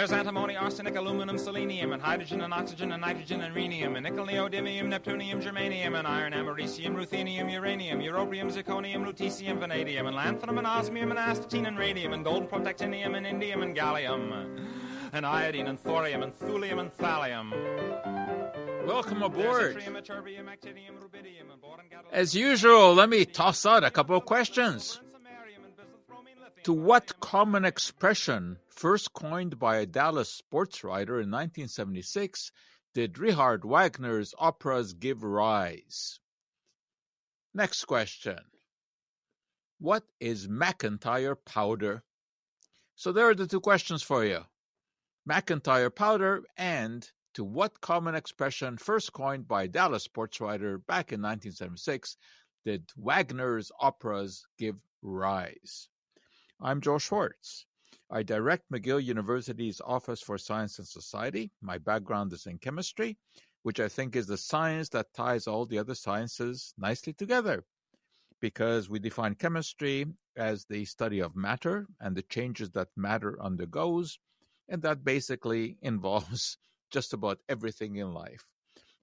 There's antimony, arsenic, aluminum, selenium, and hydrogen and oxygen and nitrogen and rhenium, and nickel, neodymium, neptunium, germanium, and iron, americium, ruthenium, uranium, europium, zirconium, lutetium, vanadium, and lanthanum, and osmium, and astatine, and radium, and gold, protactinium, and indium, and gallium, and iodine, and thorium, and thulium, and thallium. Welcome aboard. As usual, let me toss out a couple of questions. To what common expression, first coined by a Dallas sports writer in 1976, did Richard Wagner's operas give rise? Next question. What is McIntyre powder? So there are the two questions for you. McIntyre powder and to what common expression first coined by a Dallas sports writer back in 1976 did Wagner's operas give rise? I'm Joe Schwartz. I direct McGill University's Office for Science and Society. My background is in chemistry, which I think is the science that ties all the other sciences nicely together. Because we define chemistry as the study of matter and the changes that matter undergoes, and that basically involves just about everything in life.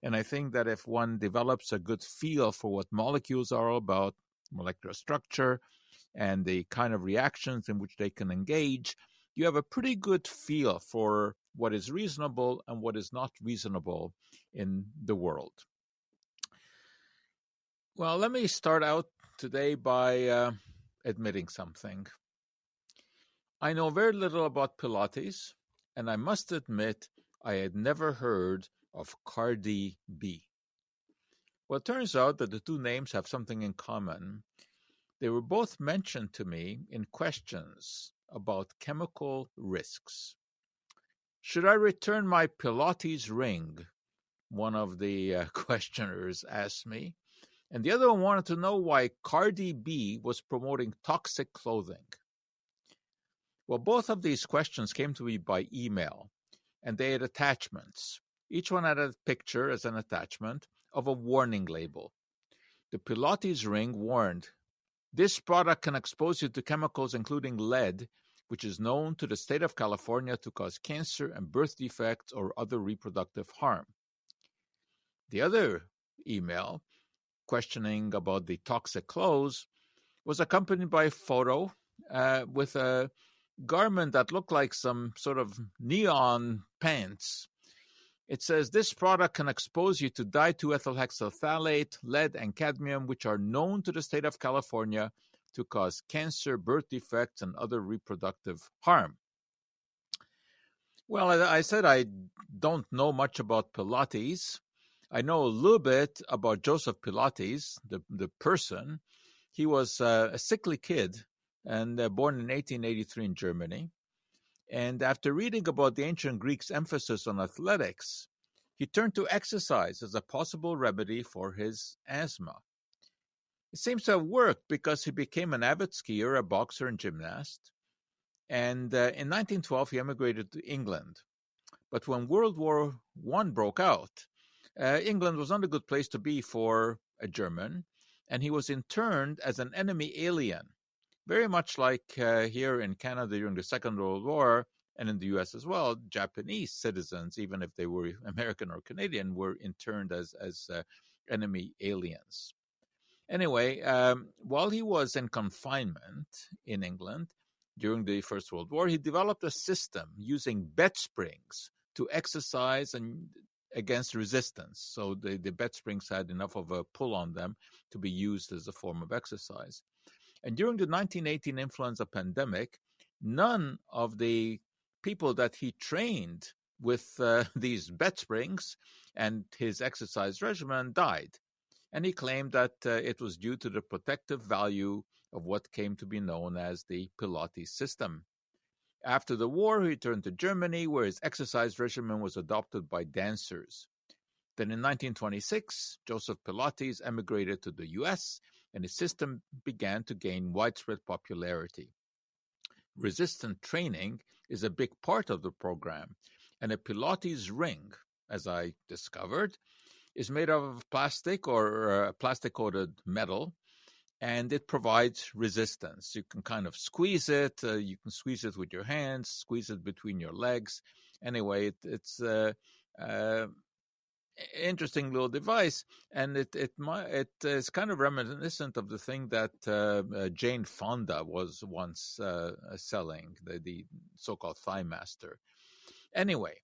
And I think that if one develops a good feel for what molecules are all about, molecular structure, and the kind of reactions in which they can engage, you have a pretty good feel for what is reasonable and what is not reasonable in the world. Well, let me start out today by uh, admitting something. I know very little about Pilates, and I must admit I had never heard of Cardi B. Well, it turns out that the two names have something in common, they were both mentioned to me in questions about chemical risks. Should I return my Pilates ring? One of the uh, questioners asked me. And the other one wanted to know why Cardi B was promoting toxic clothing. Well, both of these questions came to me by email, and they had attachments. Each one had a picture as an attachment of a warning label. The Pilates ring warned this product can expose you to chemicals including lead, which is known to the state of California to cause cancer and birth defects or other reproductive harm. The other email, questioning about the toxic clothes, was accompanied by a photo uh, with a garment that looked like some sort of neon pants it says this product can expose you to di-2-ethylhexylphthalate, lead, and cadmium, which are known to the state of California to cause cancer, birth defects, and other reproductive harm. Well, I said I don't know much about Pilates. I know a little bit about Joseph Pilates, the, the person. He was uh, a sickly kid and uh, born in 1883 in Germany. And after reading about the ancient Greeks' emphasis on athletics, he turned to exercise as a possible remedy for his asthma. It seems to have worked because he became an avid skier, a boxer, and gymnast. And uh, in 1912, he emigrated to England. But when World War I broke out, uh, England was not a good place to be for a German, and he was interned as an enemy alien very much like uh, here in Canada during the Second World War and in the US as well, Japanese citizens, even if they were American or Canadian, were interned as, as uh, enemy aliens. Anyway, um, while he was in confinement in England during the First World War, he developed a system using bed springs to exercise and against resistance. So the, the bed springs had enough of a pull on them to be used as a form of exercise. And during the 1918 influenza pandemic, none of the people that he trained with uh, these bed springs and his exercise regimen died. And he claimed that uh, it was due to the protective value of what came to be known as the Pilates system. After the war, he returned to Germany, where his exercise regimen was adopted by dancers. Then in 1926, Joseph Pilates emigrated to the US and his system began to gain widespread popularity. Resistant training is a big part of the program, and a Pilates ring, as I discovered, is made of plastic or uh, plastic coated metal, and it provides resistance. You can kind of squeeze it. Uh, you can squeeze it with your hands, squeeze it between your legs. Anyway, it, it's uh, uh, interesting little device, and it it it is kind of reminiscent of the thing that uh, uh, Jane Fonda was once uh, selling, the, the so-called Thigh Master. Anyway,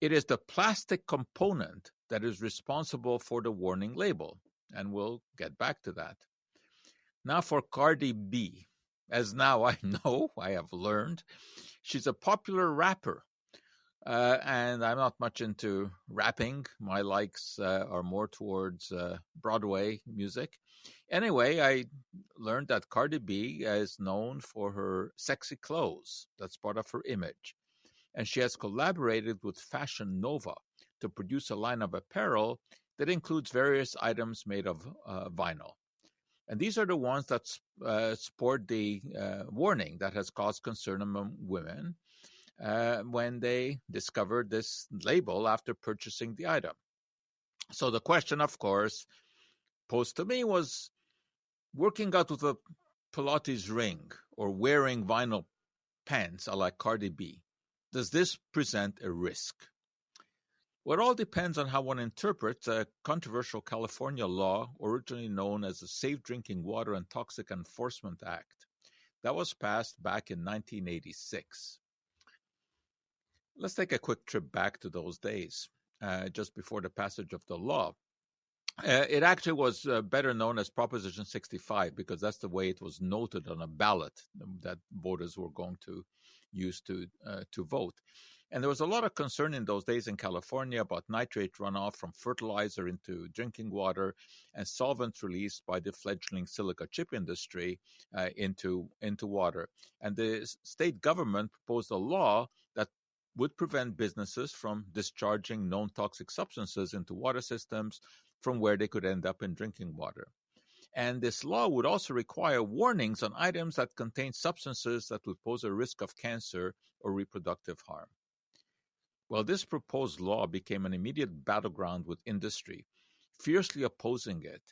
it is the plastic component that is responsible for the warning label, and we'll get back to that. Now for Cardi B. As now I know, I have learned, she's a popular rapper uh, and I'm not much into rapping. My likes uh, are more towards uh, Broadway music. Anyway, I learned that Cardi B is known for her sexy clothes. That's part of her image. And she has collaborated with Fashion Nova to produce a line of apparel that includes various items made of uh, vinyl. And these are the ones that uh, sport the uh, warning that has caused concern among women uh, when they discovered this label after purchasing the item. So the question, of course, posed to me was working out with a Pilates ring or wearing vinyl pants a la Cardi B. Does this present a risk? Well, it all depends on how one interprets a controversial California law originally known as the Safe Drinking Water and Toxic Enforcement Act that was passed back in 1986. Let's take a quick trip back to those days, uh, just before the passage of the law. Uh, it actually was uh, better known as Proposition 65 because that's the way it was noted on a ballot that voters were going to use to uh, to vote. And there was a lot of concern in those days in California about nitrate runoff from fertilizer into drinking water and solvents released by the fledgling silica chip industry uh, into into water. And the state government proposed a law would prevent businesses from discharging known toxic substances into water systems from where they could end up in drinking water. And this law would also require warnings on items that contain substances that would pose a risk of cancer or reproductive harm. Well, this proposed law became an immediate battleground with industry, fiercely opposing it,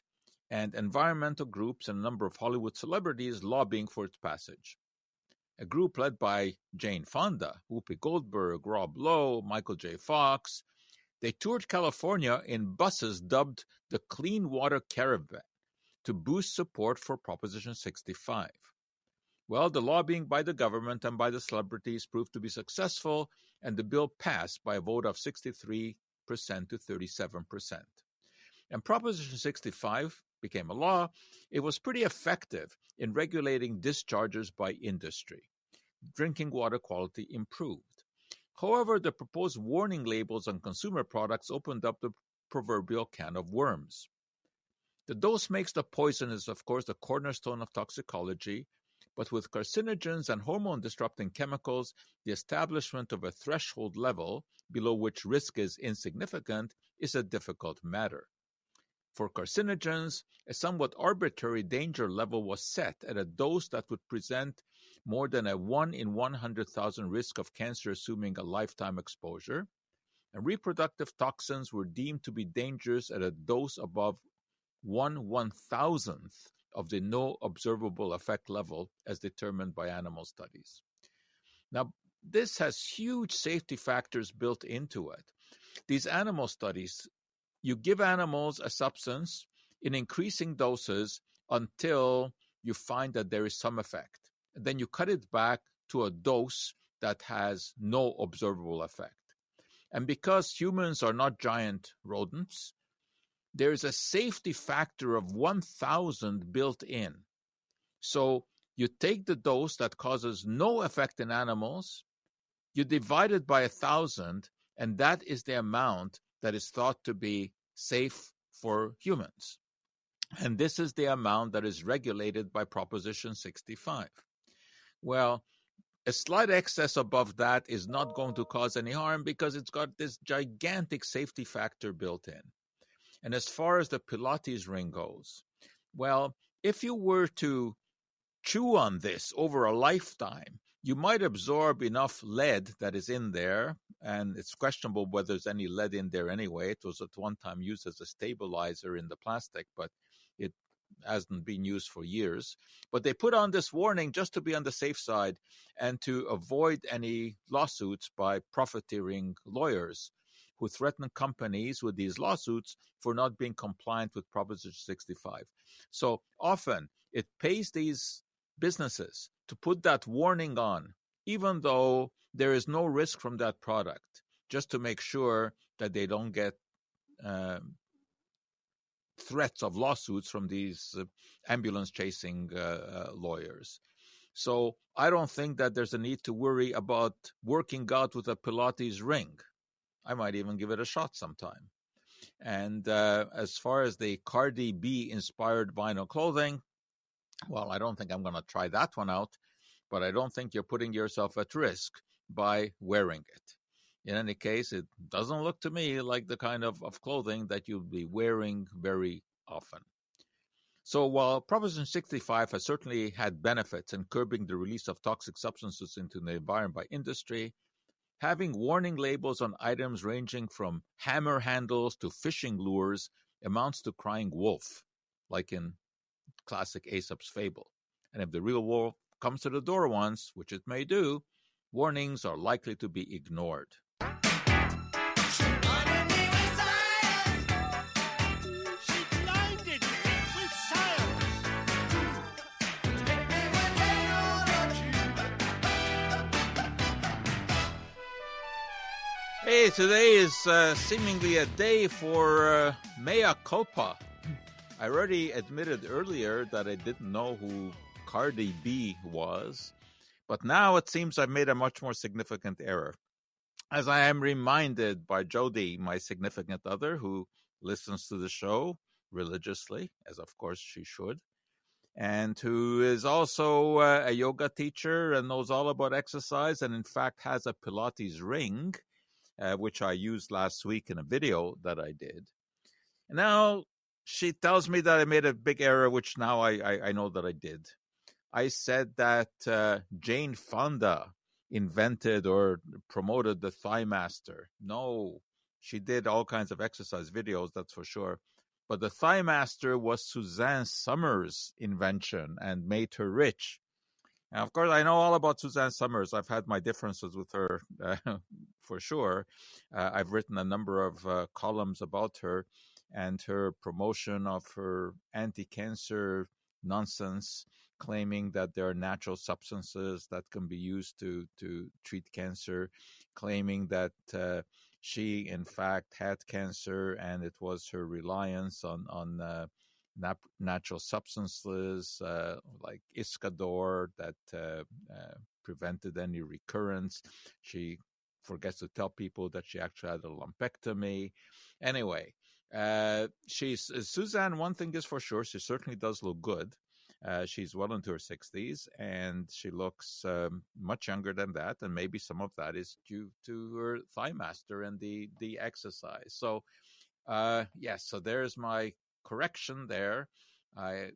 and environmental groups and a number of Hollywood celebrities lobbying for its passage a group led by Jane Fonda, Whoopi Goldberg, Rob Lowe, Michael J. Fox. They toured California in buses dubbed the Clean Water Caravan to boost support for Proposition 65. Well, the lobbying by the government and by the celebrities proved to be successful, and the bill passed by a vote of 63% to 37%. And Proposition 65 became a law, it was pretty effective in regulating discharges by industry. Drinking water quality improved. However, the proposed warning labels on consumer products opened up the proverbial can of worms. The dose makes the poison is, of course, the cornerstone of toxicology, but with carcinogens and hormone disrupting chemicals, the establishment of a threshold level below which risk is insignificant is a difficult matter. For carcinogens, a somewhat arbitrary danger level was set at a dose that would present more than a 1 in 100,000 risk of cancer assuming a lifetime exposure, and reproductive toxins were deemed to be dangerous at a dose above 1 one thousandth of the no observable effect level as determined by animal studies. Now, this has huge safety factors built into it. These animal studies you give animals a substance in increasing doses until you find that there is some effect. Then you cut it back to a dose that has no observable effect. And because humans are not giant rodents, there is a safety factor of 1000 built in. So you take the dose that causes no effect in animals, you divide it by a thousand, and that is the amount that is thought to be safe for humans. And this is the amount that is regulated by Proposition 65. Well, a slight excess above that is not going to cause any harm because it's got this gigantic safety factor built in. And as far as the Pilates ring goes, well, if you were to chew on this over a lifetime, you might absorb enough lead that is in there, and it's questionable whether there's any lead in there anyway. It was at one time used as a stabilizer in the plastic, but hasn't been used for years. But they put on this warning just to be on the safe side and to avoid any lawsuits by profiteering lawyers who threaten companies with these lawsuits for not being compliant with Proposition 65. So often it pays these businesses to put that warning on, even though there is no risk from that product, just to make sure that they don't get um, threats of lawsuits from these uh, ambulance chasing uh, uh, lawyers. So I don't think that there's a need to worry about working out with a Pilates ring. I might even give it a shot sometime. And uh, as far as the Cardi B inspired vinyl clothing, well, I don't think I'm going to try that one out, but I don't think you're putting yourself at risk by wearing it. In any case, it doesn't look to me like the kind of, of clothing that you'd be wearing very often. So while Proposition 65 has certainly had benefits in curbing the release of toxic substances into the environment by industry, having warning labels on items ranging from hammer handles to fishing lures amounts to crying wolf, like in classic Aesop's fable. And if the real wolf comes to the door once, which it may do, warnings are likely to be ignored. Hey, today is uh, seemingly a day for uh, mea culpa. I already admitted earlier that I didn't know who Cardi B was, but now it seems I've made a much more significant error. As I am reminded by Jody, my significant other, who listens to the show religiously, as of course she should, and who is also uh, a yoga teacher and knows all about exercise, and in fact has a Pilates ring uh, which I used last week in a video that I did. Now she tells me that I made a big error, which now I, I, I know that I did. I said that uh, Jane Fonda invented or promoted the Thigh Master. No, she did all kinds of exercise videos, that's for sure. But the Thigh Master was Suzanne Somers' invention and made her rich. And of course, I know all about Suzanne Somers. I've had my differences with her uh, for sure. Uh, I've written a number of uh, columns about her and her promotion of her anti cancer nonsense, claiming that there are natural substances that can be used to, to treat cancer, claiming that uh, she, in fact, had cancer and it was her reliance on, on uh, nat- natural substances uh, like Iscador that uh, uh, prevented any recurrence. She forgets to tell people that she actually had a lumpectomy. Anyway, uh, she's uh, Suzanne. One thing is for sure, she certainly does look good. Uh, she's well into her 60s and she looks um, much younger than that. And maybe some of that is due to her thigh master and the, the exercise. So, uh, yes, so there's my correction there. I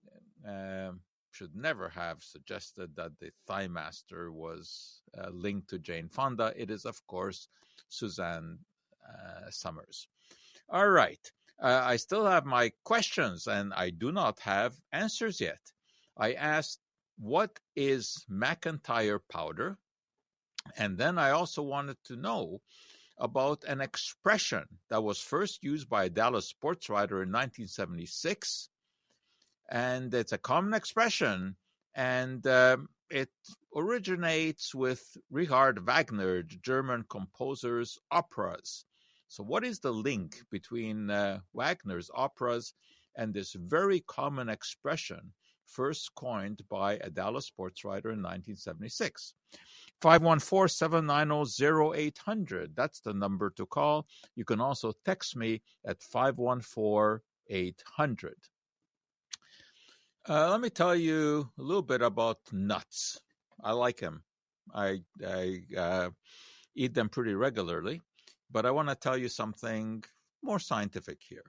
uh, should never have suggested that the Thigh Master was uh, linked to Jane Fonda. It is, of course, Suzanne uh, Somers. All right. Uh, I still have my questions and I do not have answers yet. I asked, what is McIntyre powder? And then I also wanted to know about an expression that was first used by a Dallas sports writer in 1976. And it's a common expression, and um, it originates with Richard Wagner, German composer's operas. So, what is the link between uh, Wagner's operas and this very common expression, first coined by a Dallas sports writer in 1976? 514-790-0800. That's the number to call. You can also text me at 514-800. Uh, let me tell you a little bit about nuts. I like them. I, I uh, eat them pretty regularly, but I want to tell you something more scientific here.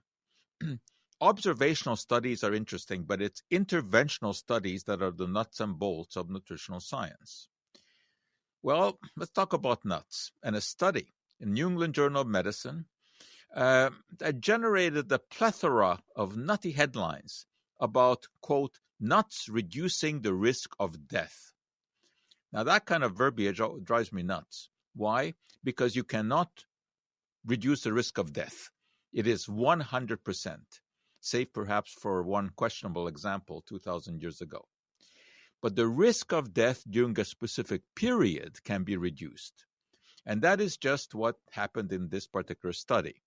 Observational studies are interesting, but it's interventional studies that are the nuts and bolts of nutritional science. Well, let's talk about nuts. And a study in New England Journal of Medicine uh, that generated a plethora of nutty headlines about, quote, nuts reducing the risk of death. Now, that kind of verbiage drives me nuts. Why? Because you cannot reduce the risk of death. It is 100%, save perhaps for one questionable example 2,000 years ago. But the risk of death during a specific period can be reduced. And that is just what happened in this particular study.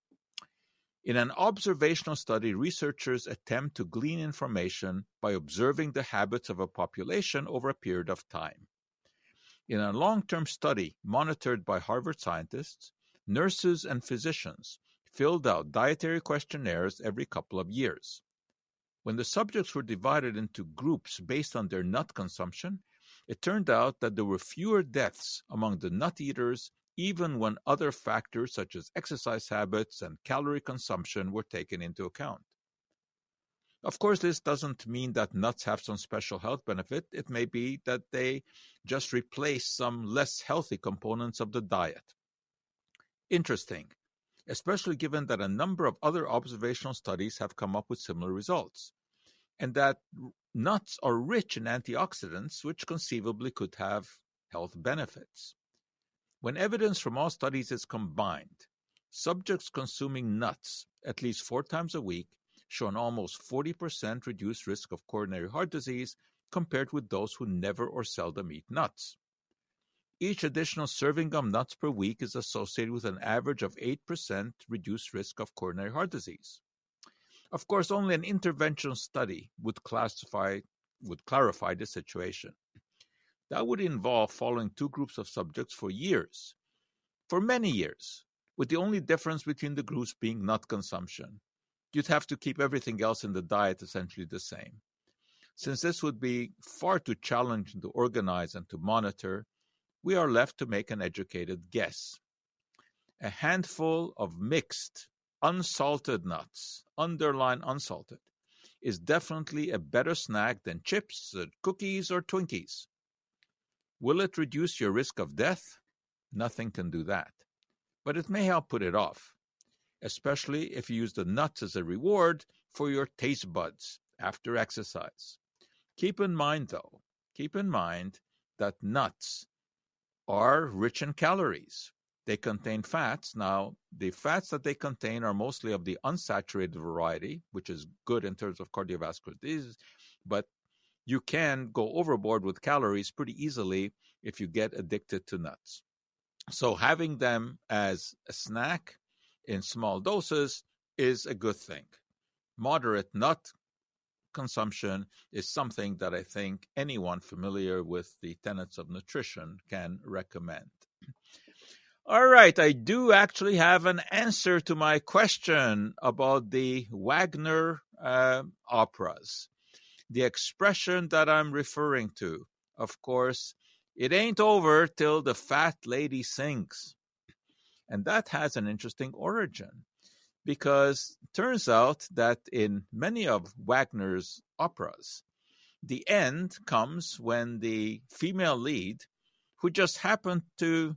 In an observational study, researchers attempt to glean information by observing the habits of a population over a period of time. In a long term study monitored by Harvard scientists, nurses and physicians filled out dietary questionnaires every couple of years. When the subjects were divided into groups based on their nut consumption, it turned out that there were fewer deaths among the nut eaters even when other factors such as exercise habits and calorie consumption were taken into account. Of course, this doesn't mean that nuts have some special health benefit. It may be that they just replace some less healthy components of the diet. Interesting, especially given that a number of other observational studies have come up with similar results, and that nuts are rich in antioxidants, which conceivably could have health benefits. When evidence from all studies is combined, subjects consuming nuts at least four times a week show an almost 40% reduced risk of coronary heart disease compared with those who never or seldom eat nuts. Each additional serving of nuts per week is associated with an average of 8% reduced risk of coronary heart disease. Of course, only an interventional study would classify would clarify the situation. That would involve following two groups of subjects for years, for many years, with the only difference between the groups being nut consumption. You'd have to keep everything else in the diet essentially the same. Since this would be far too challenging to organize and to monitor, we are left to make an educated guess. A handful of mixed, unsalted nuts, underline unsalted, is definitely a better snack than chips, cookies, or Twinkies. Will it reduce your risk of death? Nothing can do that. But it may help put it off, especially if you use the nuts as a reward for your taste buds after exercise. Keep in mind, though, keep in mind that nuts are rich in calories. They contain fats. Now, the fats that they contain are mostly of the unsaturated variety, which is good in terms of cardiovascular disease, but you can go overboard with calories pretty easily if you get addicted to nuts. So having them as a snack in small doses is a good thing. Moderate nut consumption is something that I think anyone familiar with the tenets of nutrition can recommend. All right, I do actually have an answer to my question about the Wagner uh, operas the expression that I'm referring to. Of course, it ain't over till the fat lady sings. And that has an interesting origin because turns out that in many of Wagner's operas, the end comes when the female lead, who just happened to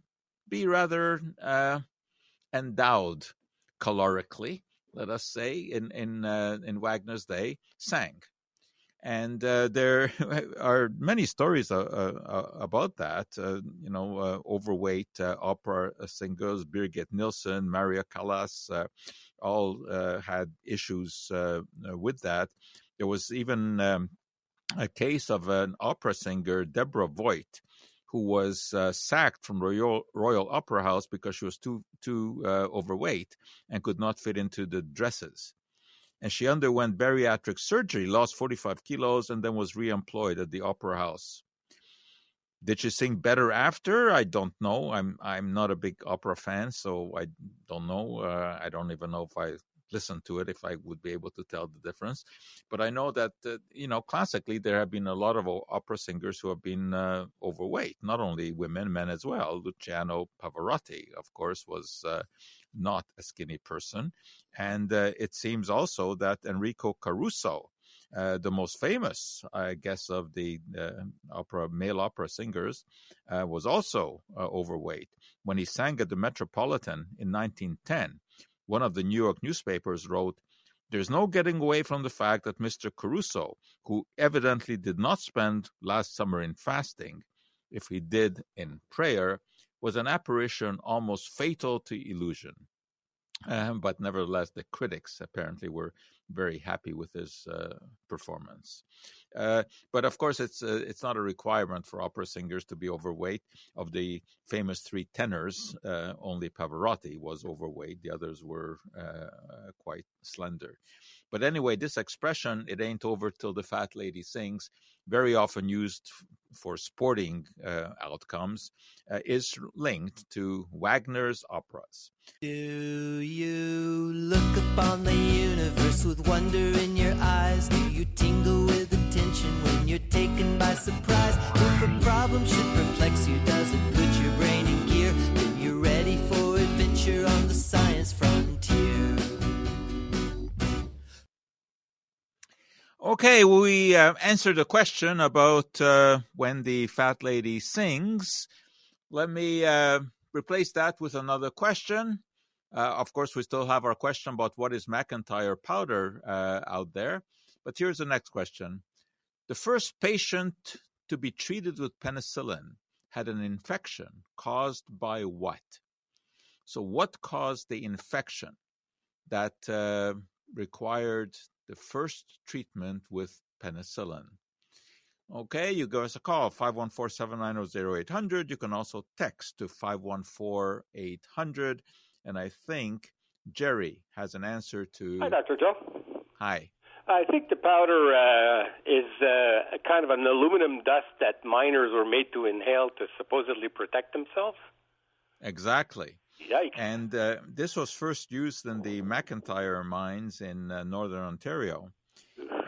be rather uh, endowed calorically, let us say, in in uh, in Wagner's day, sang. And uh, there are many stories uh, uh, about that. Uh, you know, uh, overweight uh, opera singers, Birgit Nilsson, Maria Callas, all uh, had issues uh, uh, with that. There was even um, a case of an opera singer, Deborah Voigt, who was sacked from Royal Royal Opera House because she was too too overweight and could not fit into the dresses and she underwent bariatric surgery, lost 45 kilos, and then was reemployed at the opera house. Did she sing better after? I don't know. I'm I'm not a big opera fan, so I don't know. Uh, I don't even know if I listen to it if I would be able to tell the difference. But I know that uh, you know classically there have been a lot of opera singers who have been uh, overweight, not only women, men as well. Luciano Pavarotti, of course, was uh, not a skinny person. And uh, it seems also that Enrico Caruso, uh, the most famous, I guess, of the uh, opera male opera singers, uh, was also uh, overweight. When he sang at the Metropolitan in 1910, one of the New York newspapers wrote, there's no getting away from the fact that Mr. Caruso, who evidently did not spend last summer in fasting, if he did in prayer, was an apparition almost fatal to illusion. Um, but nevertheless, the critics apparently were very happy with his uh, performance. Uh, but of course, it's uh, it's not a requirement for opera singers to be overweight. Of the famous three tenors, uh, only Pavarotti was overweight; the others were uh, quite slender. But anyway, this expression "it ain't over till the fat lady sings," very often used for sporting uh, outcomes, uh, is linked to Wagner's operas. Do you look upon the universe with wonder in your eyes? Do you tingle with attention when you're taken by surprise? If a problem should perplex you, does it put your brain in gear? Then you're ready for adventure on the science frontier. Okay, we uh, answered a question about uh, when the fat lady sings. Let me uh, replace that with another question. Uh, of course, we still have our question about what is McIntyre powder uh, out there. But here's the next question. The first patient to be treated with penicillin had an infection caused by what? So, what caused the infection that uh, required the first treatment with penicillin. Okay, you give us a call, 514-790-0800. You can also text to 514-800. And I think Jerry has an answer to... Hi, Dr. Joe. Hi. I think the powder uh, is uh, kind of an aluminum dust that miners were made to inhale to supposedly protect themselves. Exactly. Yikes. And uh, this was first used in the McIntyre mines in uh, northern Ontario.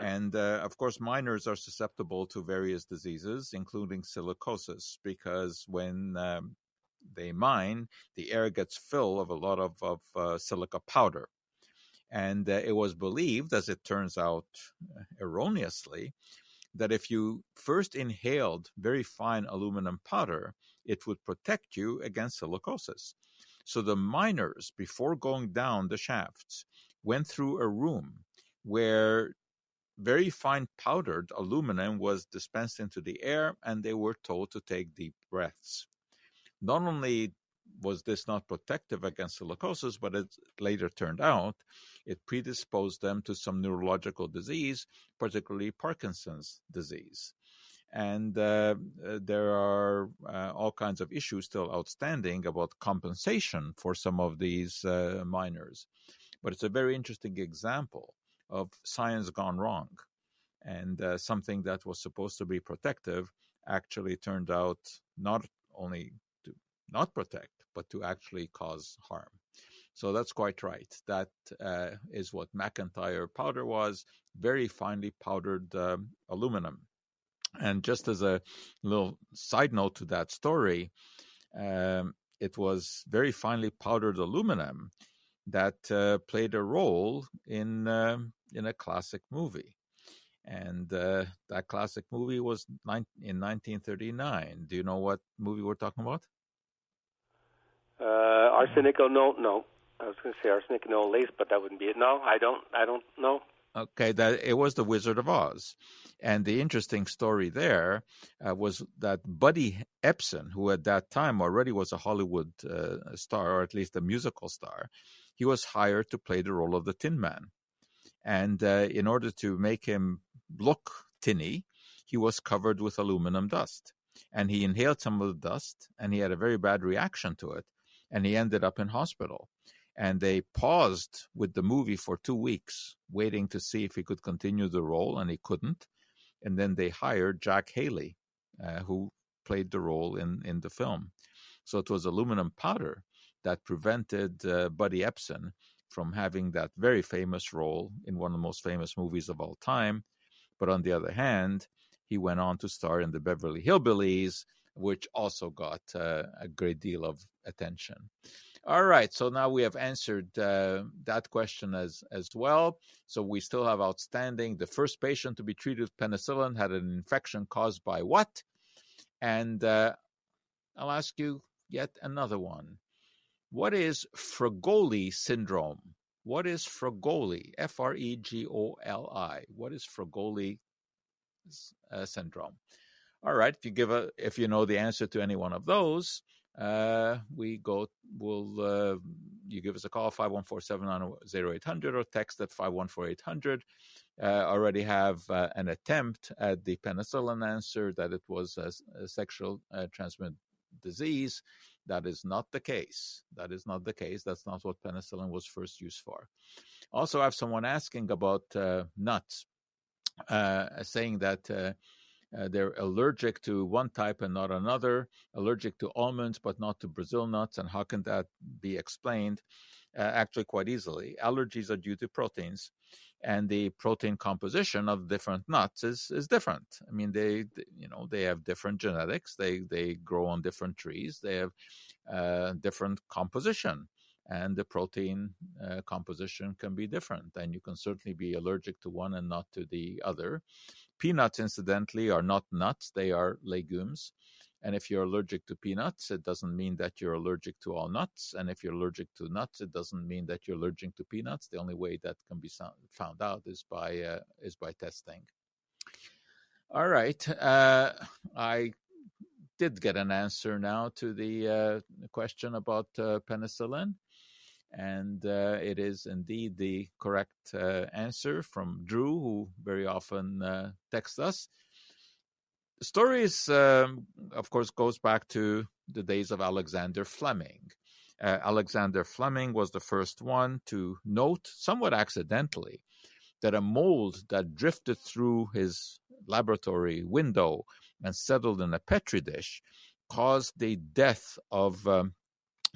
And uh, of course, miners are susceptible to various diseases, including silicosis, because when um, they mine, the air gets full of a lot of, of uh, silica powder. And uh, it was believed, as it turns out uh, erroneously, that if you first inhaled very fine aluminum powder, it would protect you against silicosis. So the miners, before going down the shafts, went through a room where very fine powdered aluminum was dispensed into the air, and they were told to take deep breaths. Not only was this not protective against silicosis, but it later turned out it predisposed them to some neurological disease, particularly Parkinson's disease. And uh, there are uh, all kinds of issues still outstanding about compensation for some of these uh, miners. But it's a very interesting example of science gone wrong. And uh, something that was supposed to be protective actually turned out not only to not protect, but to actually cause harm. So that's quite right. That uh, is what McIntyre powder was very finely powdered um, aluminum. And just as a little side note to that story, um, it was very finely powdered aluminum that uh, played a role in uh, in a classic movie, and uh, that classic movie was in 1939. Do you know what movie we're talking about? Uh, arsenic? No, no. I was going to say arsenic old lace, but that wouldn't be it. No, I don't. I don't know. Okay, that it was the Wizard of Oz, and the interesting story there uh, was that Buddy Ebsen, who at that time already was a Hollywood uh, star, or at least a musical star, he was hired to play the role of the Tin Man, and uh, in order to make him look tinny, he was covered with aluminum dust, and he inhaled some of the dust, and he had a very bad reaction to it, and he ended up in hospital and they paused with the movie for two weeks, waiting to see if he could continue the role, and he couldn't. And then they hired Jack Haley, uh, who played the role in in the film. So it was aluminum powder that prevented uh, Buddy Ebsen from having that very famous role in one of the most famous movies of all time. But on the other hand, he went on to star in the Beverly Hillbillies, which also got uh, a great deal of attention. All right, so now we have answered uh, that question as as well. So we still have outstanding. The first patient to be treated with penicillin had an infection caused by what? And uh, I'll ask you yet another one. What is Fregoli syndrome? What is Fregoli? F R E G O L I. What is Fregoli uh, syndrome? All right, if you give a if you know the answer to any one of those, uh, we go. We'll uh, you give us a call five one four seven nine zero eight hundred or text at five one four eight hundred. Uh, already have uh, an attempt at the penicillin answer that it was a, a sexual uh, transmitted disease. That is not the case. That is not the case. That's not what penicillin was first used for. Also, I have someone asking about uh, nuts, uh, saying that uh, they're allergic to one type and not another, allergic to almonds but not to Brazil nuts. And how can that be explained? Uh, actually, quite easily. Allergies are due to proteins and the protein composition of different nuts is is different. I mean, they, they you know they have different genetics. They they grow on different trees. They have uh, different composition, and the protein uh, composition can be different. And you can certainly be allergic to one and not to the other. Peanuts, incidentally, are not nuts; they are legumes. And if you're allergic to peanuts, it doesn't mean that you're allergic to all nuts. And if you're allergic to nuts, it doesn't mean that you're allergic to peanuts. The only way that can be found out is by uh, is by testing. All right, uh, I did get an answer now to the uh, question about uh, penicillin, and uh, it is indeed the correct uh, answer from Drew, who very often texts us. Is, um, of course, goes back to the days of Alexander Fleming. Uh, Alexander Fleming was the first one to note, somewhat accidentally, that a mold that drifted through his laboratory window and settled in a petri dish caused the death of um,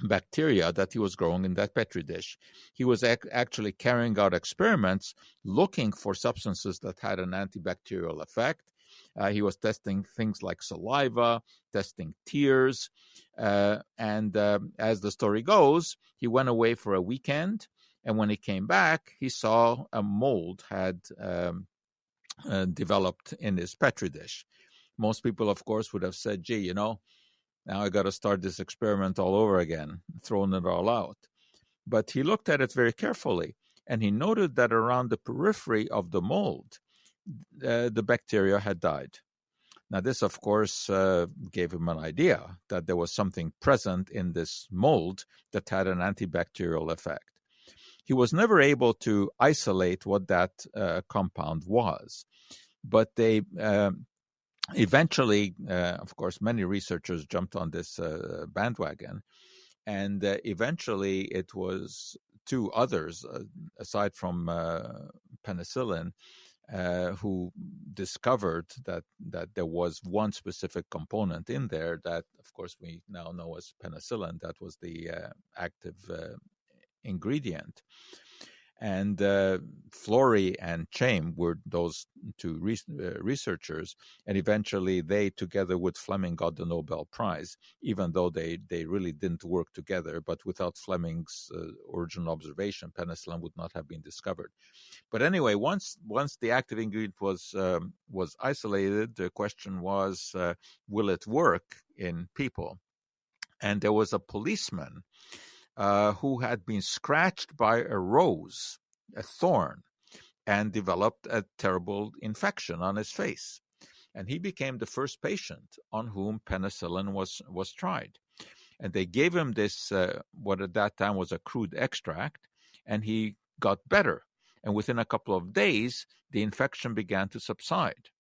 bacteria that he was growing in that petri dish. He was ac- actually carrying out experiments looking for substances that had an antibacterial effect uh, he was testing things like saliva, testing tears. Uh, and uh, as the story goes, he went away for a weekend. And when he came back, he saw a mold had um, uh, developed in his petri dish. Most people, of course, would have said, gee, you know, now I got to start this experiment all over again, throwing it all out. But he looked at it very carefully and he noted that around the periphery of the mold, uh, the bacteria had died. Now, this, of course, uh, gave him an idea that there was something present in this mold that had an antibacterial effect. He was never able to isolate what that uh, compound was, but they um, eventually, uh, of course, many researchers jumped on this uh, bandwagon, and uh, eventually it was two others, aside from penicillin, uh, who discovered that that there was one specific component in there that, of course, we now know as penicillin. That was the uh, active uh, ingredient. And uh, Florey and Chain were those two re- uh, researchers, and eventually they, together with Fleming, got the Nobel Prize. Even though they they really didn't work together, but without Fleming's uh, original observation, penicillin would not have been discovered. But anyway, once once the active ingredient was um, was isolated, the question was, uh, will it work in people? And there was a policeman uh, who had been scratched by a rose, a thorn, and developed a terrible infection on his face. And he became the first patient on whom penicillin was, was tried. And they gave him this, uh, what at that time was a crude extract, and he got better. And within a couple of days, the infection began to subside.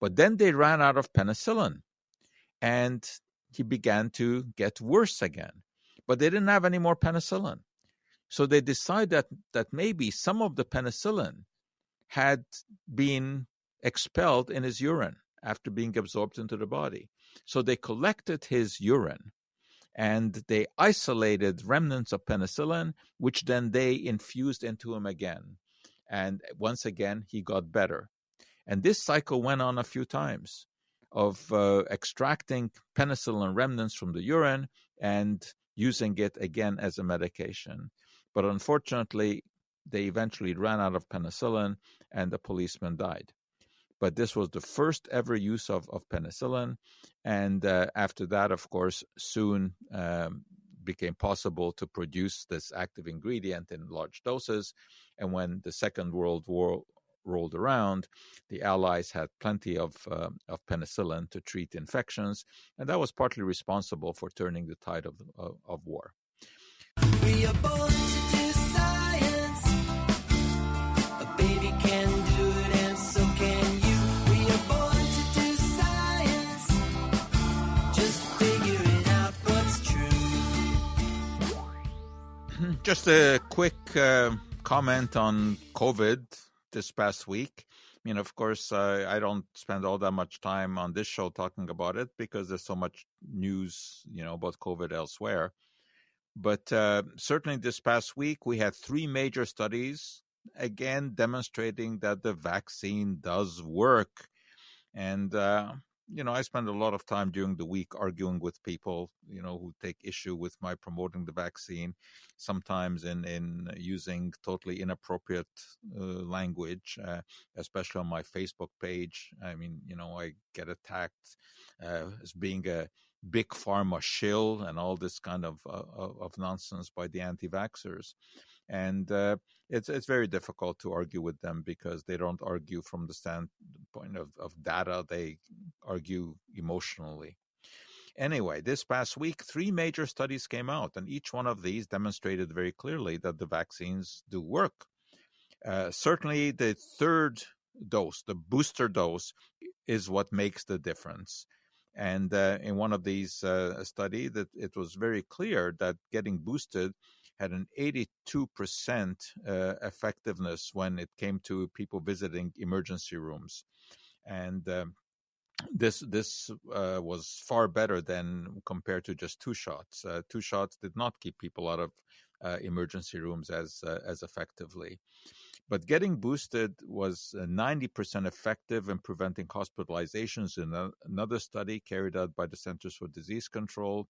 But then they ran out of penicillin, and he began to get worse again but they didn't have any more penicillin. So they decided that, that maybe some of the penicillin had been expelled in his urine after being absorbed into the body. So they collected his urine and they isolated remnants of penicillin, which then they infused into him again. And once again, he got better. And this cycle went on a few times of uh, extracting penicillin remnants from the urine and using it again as a medication. But unfortunately, they eventually ran out of penicillin and the policeman died. But this was the first ever use of, of penicillin. And uh, after that, of course, soon um, became possible to produce this active ingredient in large doses. And when the Second World War rolled around, the Allies had plenty of uh, of penicillin to treat infections, and that was partly responsible for turning the tide of of, of war. We are born to do science. A baby can do it, and so can you. We are born to do science. Just figuring out what's true. Just a quick uh, comment on COVID this past week. I mean, of course, uh, I don't spend all that much time on this show talking about it because there's so much news, you know, about COVID elsewhere. But uh, certainly this past week, we had three major studies, again, demonstrating that the vaccine does work. And uh, you know, I spend a lot of time during the week arguing with people, you know, who take issue with my promoting the vaccine, sometimes in in using totally inappropriate uh, language, uh, especially on my Facebook page. I mean, you know, I get attacked uh, as being a big pharma shill and all this kind of uh, of nonsense by the anti-vaxxers and uh, it's it's very difficult to argue with them because they don't argue from the standpoint of, of data; they argue emotionally. Anyway, this past week, three major studies came out, and each one of these demonstrated very clearly that the vaccines do work. Uh, certainly, the third dose, the booster dose, is what makes the difference. And uh, in one of these uh, study, that it was very clear that getting boosted had an 82% uh, effectiveness when it came to people visiting emergency rooms. And um, this this uh, was far better than compared to just two shots. Uh, two shots did not keep people out of uh, emergency rooms as uh, as effectively. But getting boosted was 90% effective in preventing hospitalizations. In another study carried out by the Centers for Disease Control,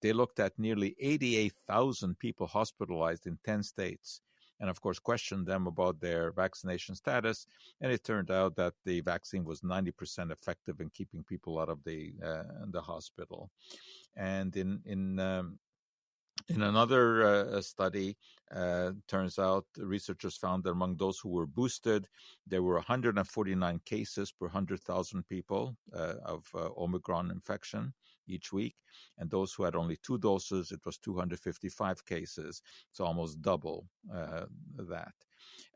they looked at nearly 88,000 people hospitalized in 10 states and of course questioned them about their vaccination status and it turned out that the vaccine was 90% effective in keeping people out of the uh, the hospital and in in um, in another uh, study, uh, turns out researchers found that among those who were boosted, there were 149 cases per 100,000 people uh, of uh, Omicron infection each week. And those who had only two doses, it was 255 cases. It's almost double uh, that.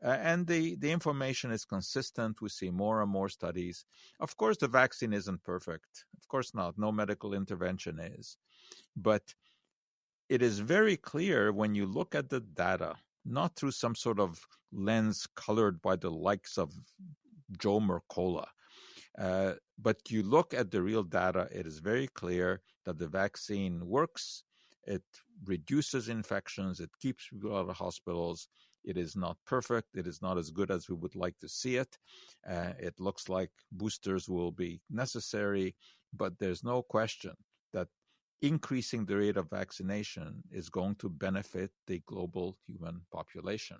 And the, the information is consistent. We see more and more studies. Of course, the vaccine isn't perfect. Of course not. No medical intervention is. But it is very clear when you look at the data, not through some sort of lens colored by the likes of Joe Mercola, uh, but you look at the real data, it is very clear that the vaccine works. It reduces infections. It keeps people out of hospitals. It is not perfect. It is not as good as we would like to see it. Uh, it looks like boosters will be necessary, but there's no question increasing the rate of vaccination is going to benefit the global human population.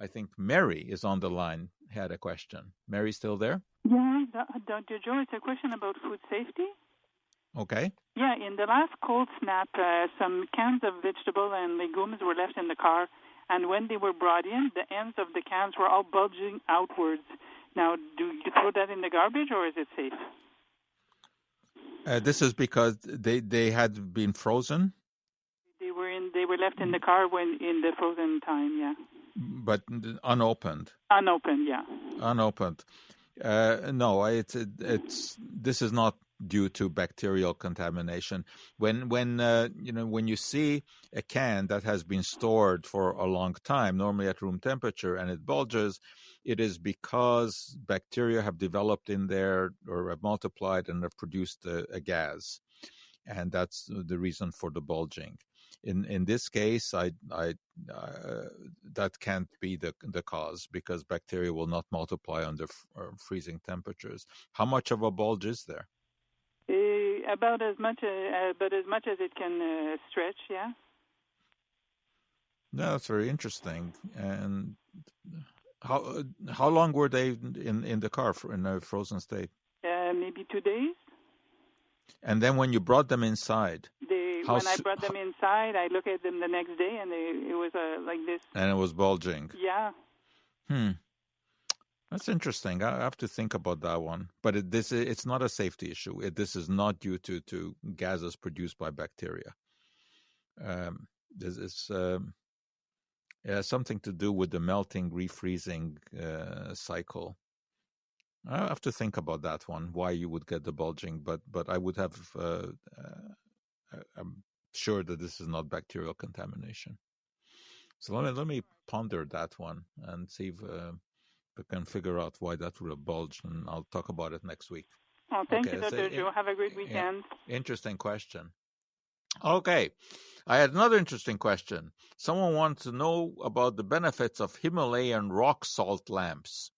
I think Mary is on the line, had a question. Mary still there? Yeah, Dr. Joe, it's a question about food safety. Okay. Yeah, in the last cold snap, uh, some cans of vegetable and legumes were left in the car, and when they were brought in, the ends of the cans were all bulging outwards. Now, do you throw that in the garbage, or is it safe? Uh, this is because they they had been frozen. They were in. They were left in the car when in the frozen time. Yeah. But unopened. Unopened, yeah. Unopened. Uh, no, it's it's this is not due to bacterial contamination. When when uh, you know when you see a can that has been stored for a long time, normally at room temperature, and it bulges, it is because bacteria have developed in there or have multiplied and have produced a, a gas, and that's the reason for the bulging. In in this case, I I uh, that can't be the the cause because bacteria will not multiply under f- uh, freezing temperatures. How much of a bulge is there? Uh, about as much, uh, but as much as it can uh, stretch. Yeah. No, that's very interesting. And how how long were they in in the car in a frozen state? Uh, maybe two days. And then when you brought them inside, they when I brought them inside, I looked at them the next day, and they, it was uh, like this. and it was bulging. Yeah. Hmm. That's interesting. I have to think about that one. But it, this it's not a safety issue. It, this is not due to, to gases produced by bacteria. Um, this is um, it has something to do with the melting, refreezing uh, cycle. I have to think about that one. Why you would get the bulging, but but I would have. Uh, uh, I'm sure that this is not bacterial contamination. So let me let me ponder that one and see if uh, we can figure out why that would have bulged, and I'll talk about it next week. Oh, thank Okay, you, Dr. Joe. Have a great yeah. weekend. Interesting question. Okay, I had another interesting question. Someone wants to know about the benefits of Himalayan rock salt lamps.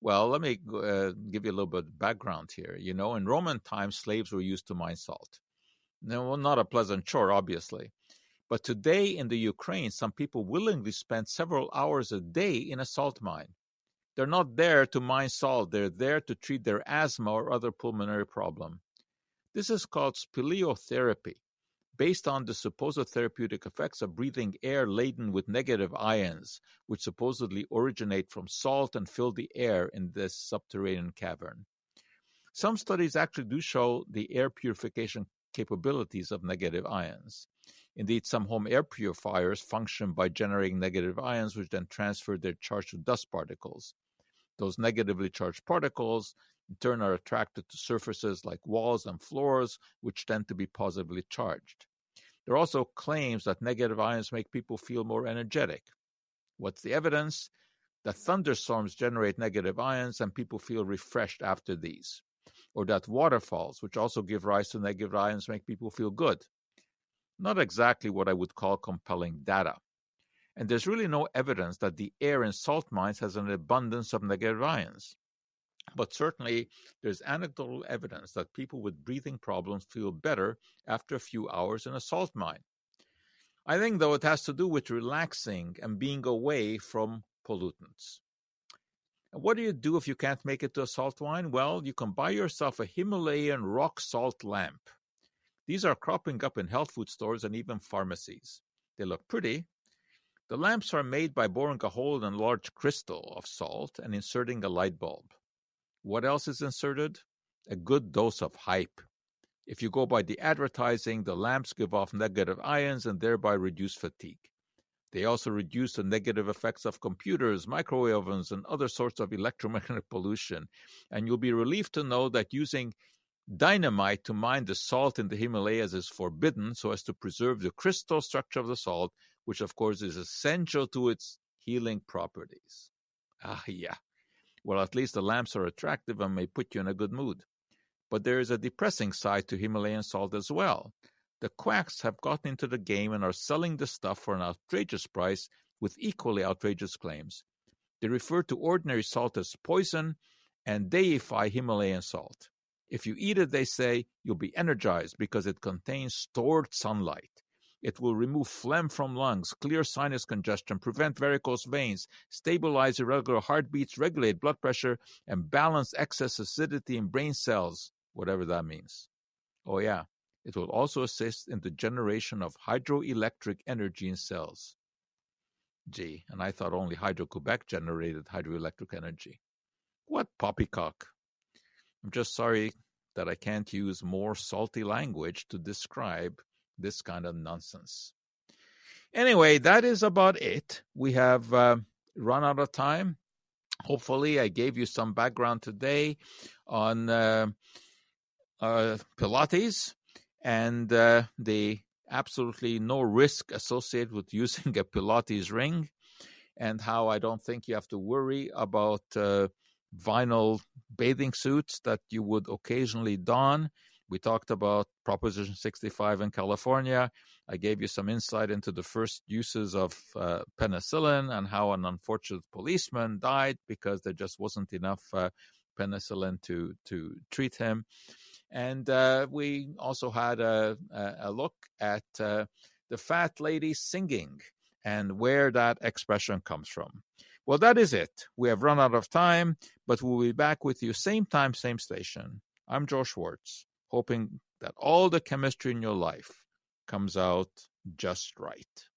Well, let me uh, give you a little bit of background here. You know, in Roman times, slaves were used to mine salt. No, well, not a pleasant chore, obviously. But today in the Ukraine, some people willingly spend several hours a day in a salt mine. They're not there to mine salt, they're there to treat their asthma or other pulmonary problem. This is called speleotherapy, based on the supposed therapeutic effects of breathing air laden with negative ions, which supposedly originate from salt and fill the air in this subterranean cavern. Some studies actually do show the air purification capabilities of negative ions. Indeed, some home air purifiers function by generating negative ions, which then transfer their charge to dust particles. Those negatively charged particles, turn, are attracted to surfaces like walls and floors, which tend to be positively charged. There are also claims that negative ions make people feel more energetic. What's the evidence? That thunderstorms generate negative ions and people feel refreshed after these. Or that waterfalls, which also give rise to negative ions, make people feel good. Not exactly what I would call compelling data. And there's really no evidence that the air in salt mines has an abundance of negative ions. But certainly, there's anecdotal evidence that people with breathing problems feel better after a few hours in a salt mine. I think, though, it has to do with relaxing and being away from pollutants. What do you do if you can't make it to a salt mine? Well, you can buy yourself a Himalayan rock salt lamp. These are cropping up in health food stores and even pharmacies. They look pretty. The lamps are made by boring a hole in a large crystal of salt and inserting a light bulb. What else is inserted? A good dose of hype. If you go by the advertising, the lamps give off negative ions and thereby reduce fatigue. They also reduce the negative effects of computers, microwave ovens, and other sorts of electromagnetic pollution. And you'll be relieved to know that using dynamite to mine the salt in the Himalayas is forbidden so as to preserve the crystal structure of the salt, which of course is essential to its healing properties. Ah, yeah. Well, at least the lamps are attractive and may put you in a good mood. But there is a depressing side to Himalayan salt as well. The quacks have gotten into the game and are selling the stuff for an outrageous price with equally outrageous claims. They refer to ordinary salt as poison and deify Himalayan salt. If you eat it, they say, you'll be energized because it contains stored sunlight. It will remove phlegm from lungs, clear sinus congestion, prevent varicose veins, stabilize irregular heartbeats, regulate blood pressure, and balance excess acidity in brain cells, whatever that means. Oh, yeah, it will also assist in the generation of hydroelectric energy in cells. Gee, and I thought only Hydro Quebec generated hydroelectric energy. What poppycock! I'm just sorry that I can't use more salty language to describe this kind of nonsense. Anyway, that is about it. We have uh, run out of time. Hopefully, I gave you some background today on uh, uh, Pilates and uh, the absolutely no risk associated with using a Pilates ring, and how I don't think you have to worry about uh, vinyl bathing suits that you would occasionally don. We talked about Proposition 65 in California. I gave you some insight into the first uses of uh, penicillin and how an unfortunate policeman died because there just wasn't enough uh, penicillin to to treat him. And uh, we also had a, a look at uh, the fat lady singing and where that expression comes from. Well, that is it. We have run out of time, but we'll be back with you same time, same station. I'm Joe Schwartz, hoping that all the chemistry in your life comes out just right.